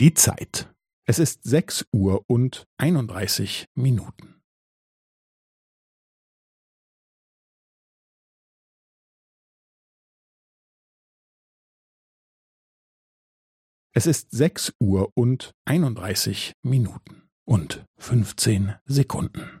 Die Zeit. Es ist sechs Uhr und einunddreißig Minuten. Es ist sechs Uhr und einunddreißig Minuten und fünfzehn Sekunden.